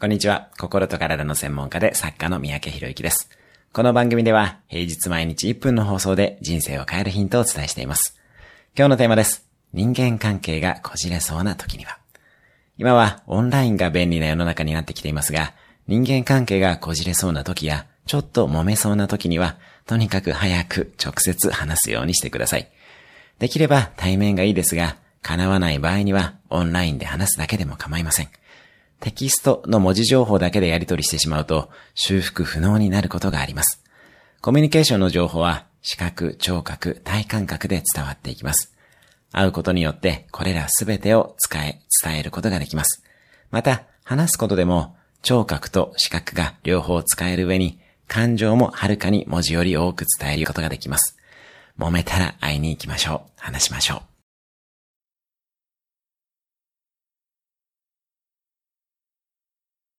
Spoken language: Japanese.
こんにちは。心と体の専門家で作家の三宅博之です。この番組では平日毎日1分の放送で人生を変えるヒントをお伝えしています。今日のテーマです。人間関係がこじれそうな時には。今はオンラインが便利な世の中になってきていますが、人間関係がこじれそうな時や、ちょっと揉めそうな時には、とにかく早く直接話すようにしてください。できれば対面がいいですが、叶わない場合にはオンラインで話すだけでも構いません。テキストの文字情報だけでやり取りしてしまうと修復不能になることがあります。コミュニケーションの情報は視覚、聴覚、体感覚で伝わっていきます。会うことによってこれらすべてを使え、伝えることができます。また、話すことでも聴覚と視覚が両方使える上に感情もはるかに文字より多く伝えることができます。揉めたら会いに行きましょう。話しましょう。